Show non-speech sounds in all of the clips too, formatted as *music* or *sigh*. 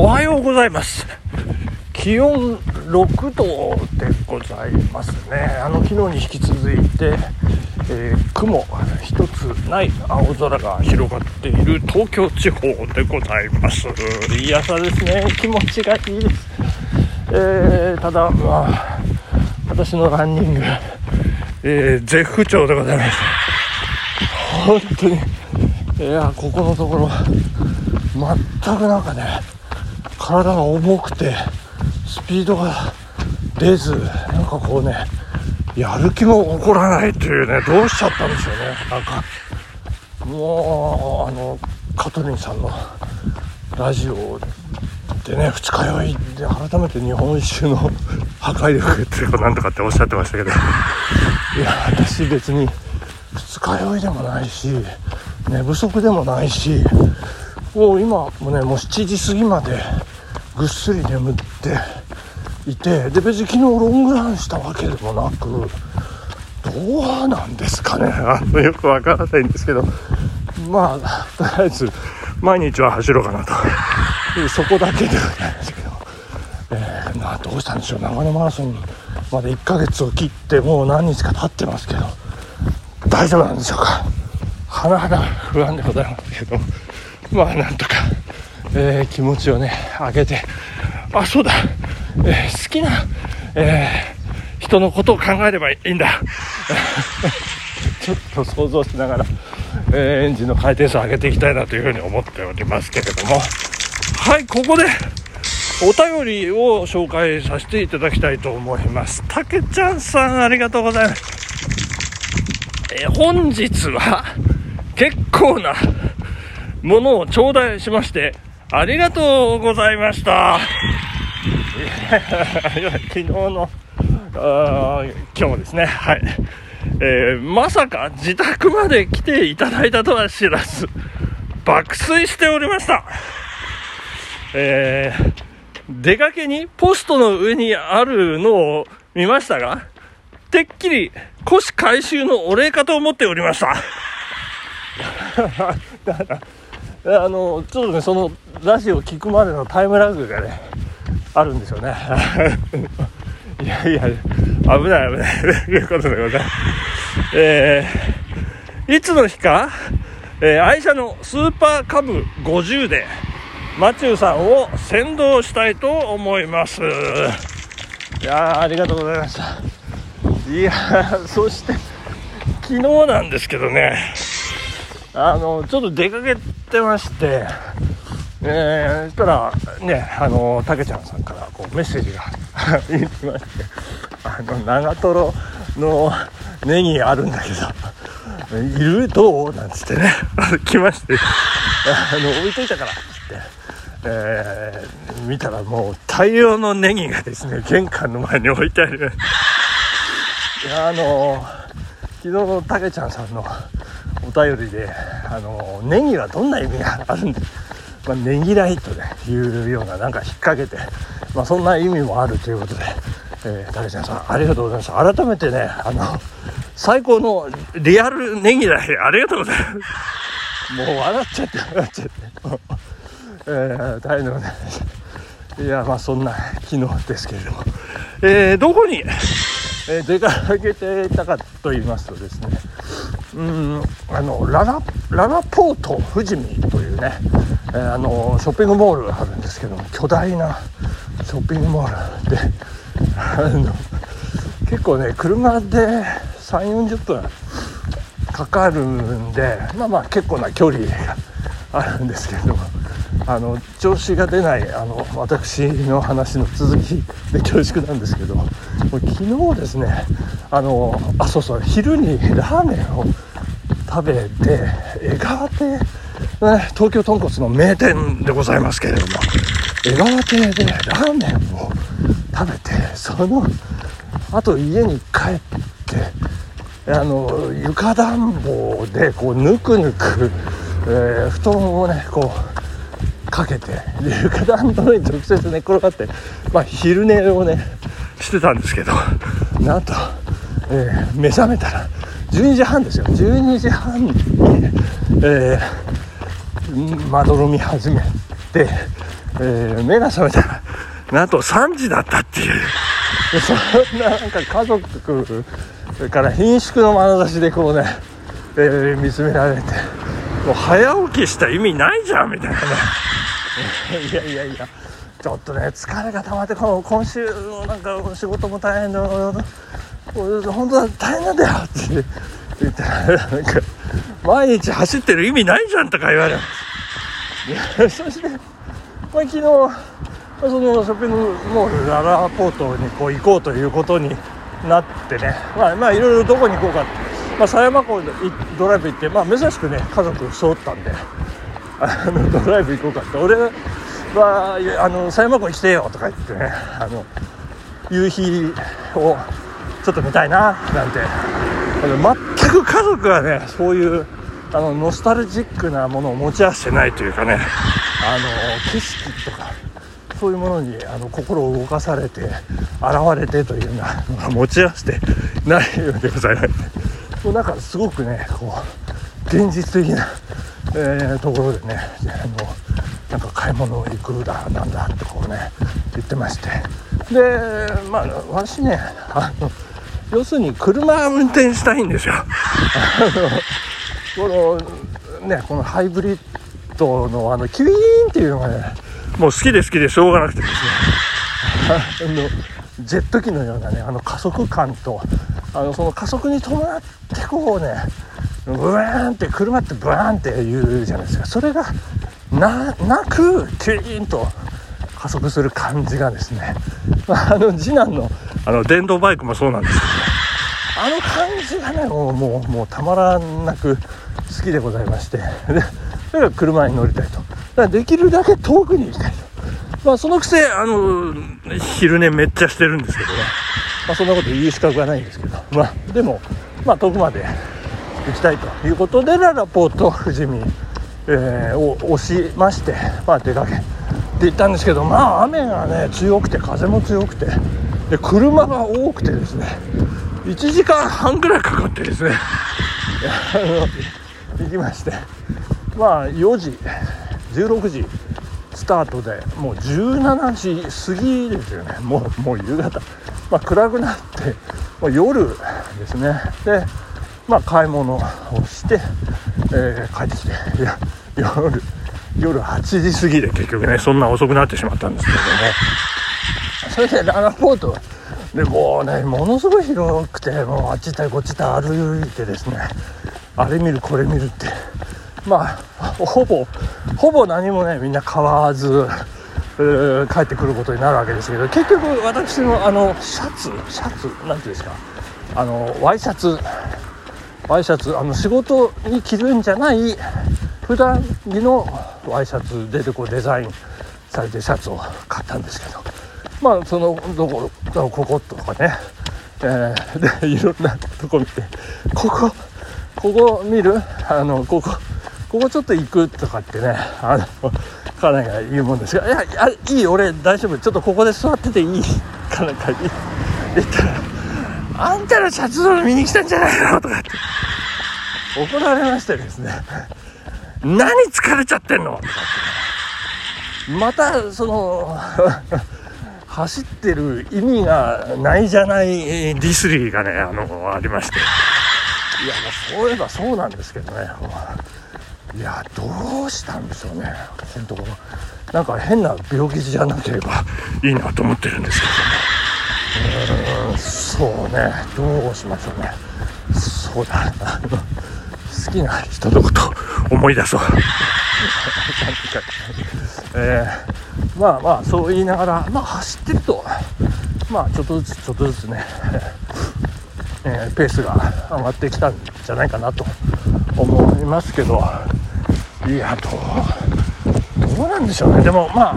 おはようございます。気温6度でございますね。あの昨日に引き続いて、えー、雲一つない青空が広がっている東京地方でございます。いい朝ですね。気持ちがいいです、えー、ただまあ私のランニング、えー、絶不調でございます。本当にいやここのところ全くなんかね体が重くてスピードが出ずなんかこうねやる気も起こらないというねどうしちゃったんでしょうね。なんかもうあのカトリンさんのラジオでね二日酔いで改めて日本酒の破壊力っていうかなんとかっておっしゃってましたけどいや私別に二日酔いでもないし寝不足でもないしもう今もねもう7時過ぎまでぐっすり眠っていてで別に昨日ロングランしたわけでもなくどうなんですかね。*laughs* あのよくわからないんですけど。まあとりあえず毎日は走ろうかなと。*laughs* そこだけではないですけど、えー、まあどうしたんでしょう。長野マラソンまで1ヶ月を切ってもう何日か経ってますけど。大丈夫なんでしょうか。甚だ不安でございますけど。まあなんとか、えー、気持ちをね上げてあそうだ、えー、好きな、えー、人のことを考えればいいんだ。*laughs* ちょっと想像しながら、えエンジンの回転数を上げていきたいなというふうに思っておりますけれども。はいここでお便りを紹介させていただきたいと思います。たけちゃんさんありがとうございます。え本日は結構なものを頂戴しまして、ありがとうございました。*laughs* 昨日の、あ今日ですね、はい。えー、まさか自宅まで来ていただいたとは知らず、爆睡しておりました。えー、出かけにポストの上にあるのを見ましたが、てっきり腰回収のお礼かと思っておりました。*laughs* あのちょっとねそのラジオを聞くまでのタイムラグがねあるんですよね。*laughs* いやいや危ない危ない。ということでございます。えー、いつの日か、えー、愛車のスーパーカブ50でマチューさんを先導したいと思います。いやありがとうございました。いやそして昨日なんですけどね。あのちょっと出かけてまして、えー、そしたらねあのたけちゃんさんからこうメッセージが *laughs* いきましてあの長瀞のネギあるんだけどいる？どう？なんつってね。*laughs* 来まして。あの置いといたから。っつって。えー、見たらもう大量のネギがですね玄関の前に置いてある。いやあの昨日のたけちゃんさんの便りで、あの、ネギはどんな意味があるんで、まあ、ねぎらいと、ね、いうような、なんか引っ掛けて、まあ、そんな意味もあるということで、えー、竹ちゃんさん、ありがとうございました。改めてね、あの、最高のリアルネギらい、ありがとうございます。もう笑っちゃって、笑っちゃって。えー、大変でございました。いや、まあそんな昨日ですけれども、えー、どこに、えー、出かけていたかと言いますとですね、うんあのララララポート富士見というね、えー、あのショッピングモールがあるんですけども巨大なショッピングモールであの結構ね車で3 4 0分かかるんでまあまあ結構な距離があるんですけれどもあの調子が出ないあの私の話の続きで恐縮なんですけど昨日ですねあのあそうそう昼にラーメンを食べて江川亭、ね、東京豚骨の名店でございますけれども江川亭でラーメンを食べてそのあと家に帰ってあの床暖房でこうぬくぬく、えー、布団をねこうかけて床暖の上に直接寝転がって、まあ、昼寝をねしてたんですけど。なんと、えー、目覚めたら12時半ですよ。12時半に、えー、まどろみ始めてえー目が覚めたらなんと3時だったっていう。そんななんか家族から貧縮の眼差しでこうね、えー見つめられてもう早起きした意味ないじゃんみたいなね。いやいやいや。ちょっとね疲れが溜まって今週のなんか仕事も大変だ本当は大変なんだよって言ったらなんか毎日走ってる意味ないじゃんとか言われますそして、まあ、昨日そのショッピングモールララポートにこう行こうということになってねまあまあいろいろどこに行こうかまあ、狭山港でドライブ行って、まあ、珍しくね家族揃ったんであのドライブ行こうかって俺はあの狭山港来てよとか言ってねあの夕日をちょっと見たいななんて。全く家族はねそういうあのノスタルジックなものを持ち合わせてないというかねあの景色とかそういうものにあの心を動かされて現れてというようなのが持ち合わせてないようでございます。もうなんかすごくねこう現実的な、えー、ところでねあのなんか買い物行くだなんだってこうね言ってまして。でまあ私ねあの要するに車運転したいんですよ。このねこのハイブリッドのあのキュイーンっていうのがねもう好きで好きでしょうがなくてですね。あのジェット機のようなねあの加速感とあのその加速に伴ってこうねブワーンって車ってブワーンって言うじゃないですか。それがななくキュイーンと加速する感じがですね。あの次男のあの電動バイクもそうなんです。けどねあの感じがねもうもうもうたまらなく好きでございまして。でだから車に乗りたいと。だからできるだけ遠くに行きたいと。まあそのくせあの昼寝めっちゃしてるんですけどね。まあ、そんなこと言う資格はないんですけど、まあ、でも、まあ、遠くまで行きたいということでララポート富士見、えー、を押しまして、まあ、出かけって行ったんですけどまあ雨がね強くて風も強くてで車が多くてですね1時間半ぐらいかかってですね *laughs* 行きましてまあ4時16時スタートでもう17時過ぎですよねもうもう夕方。まあ、暗くなって、まあ、夜ですね。で、まあ、買い物をして、えー、帰ってきていや夜夜8時過ぎで結局ねそんな遅くなってしまったんですけどね。それでララポートでもうねものすごい広くてもうあっち行ったりこっち行ったり歩いてですねあれ見るこれ見るって。まあほぼほぼ何もねみんな買わず帰ってくることになるわけですけど結局私のあのシャツシャツなんていうんですかあのワイシャツワイシャツあの仕事に着るんじゃない普段着のワイシャツでこうデザインされてシャツを買ったんですけどまあそのどここことかね、えー、でいろんなとこ見てここここ見る？あのここここちょっと行くとかってねあのかなんか言うもんですが「いやいい俺大丈夫。ちょっとここで座ってていい」かなんか言ったら「あんたのシャツドル見に来たんじゃないの?」とかって怒られましてですね「何疲れちゃってんの?」またその *laughs* 走ってる意味がないじゃないディスリーがねあのありまして。いやそういえばそうなんですけどね。いやどうしたんでしょうね。本当なんか変な病気じゃなければいいなと思ってるんですけど。ねうんそうね。どうしましょうね。そうだ。*laughs* 好きな人のこと思い出そう。*laughs* えー、まあまあそう言いながらまあ走ってると。まあちょっとずつちょっとずつね、*laughs* えー、ペースが上がってきたんじゃないかなと。思いますけど。いやどうどうなんでしょうね。でもまあ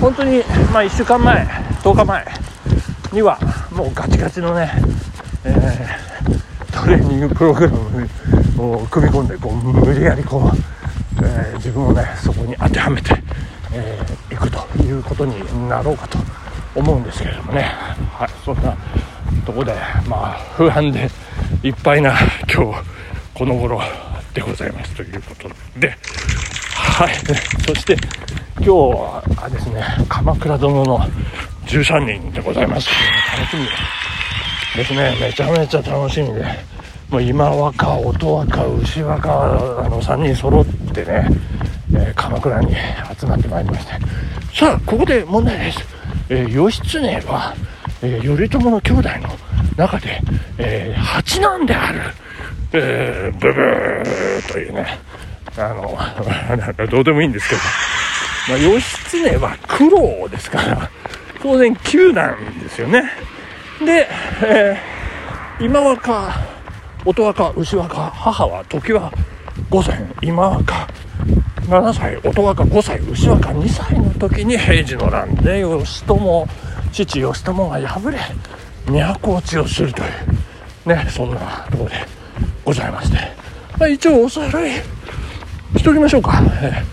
本当にまあ1週間前10日前にはもうガチガチのね、えー、トレーニングプログラムを組み込んでこう無理やりこう、えー、自分をねそこに当てはめてい、えー、くということになろうかと思うんですけれどもね。はいそんなとこでまあ不安でいっぱいな今日この頃でございますということで、はい、そして今日はですね鎌倉殿の13人でございます。楽しみですね。めちゃめちゃ楽しみで。もう今若音若牛若あの3人揃ってね、えー、鎌倉に集まってまいりまして。さあここで問題です、えー、義経は、えー、頼朝の兄弟の中で、えー、八男である、えー、ブブーというねあのなんかどうでもいいんですけど、まあ、義経は苦労ですから当然9なんですよね。で、えー、今若音若牛若母は時は5歳今若7歳音若5歳牛若2歳の時に平治の乱で義朝父義朝が敗れ都落ちをするというねそんなところでございまして、まあ、一応おさらいしときましょうか、え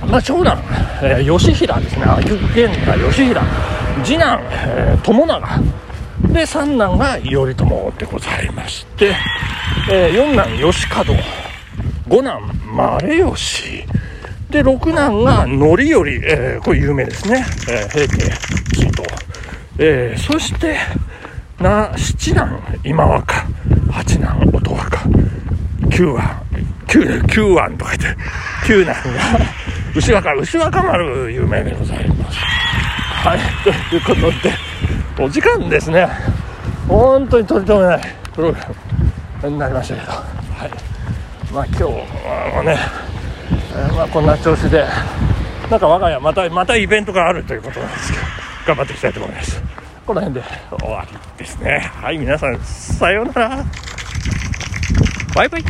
ー、まあ長男、えー、義平ですね。源太義平次男、えー、友長。で三男が頼朝でございまして、えー、四男義門五男丸吉で六男が範頼、えー、これ有名ですね、えー、平家追悼、えー、そしてな七男今若。八男音若。九男九九男とか言って九男が牛若牛若丸有名でございます。はいということでお時間ですね。本当に取り留めないプログラムになりましたけど。はい。まあ今日はね、えー、まあこんな調子でなんか我が家またまたイベントがあるということなんですけど頑張っていきたいと思います。この辺で終わりですね。はい皆さんさようなら。バイバイ。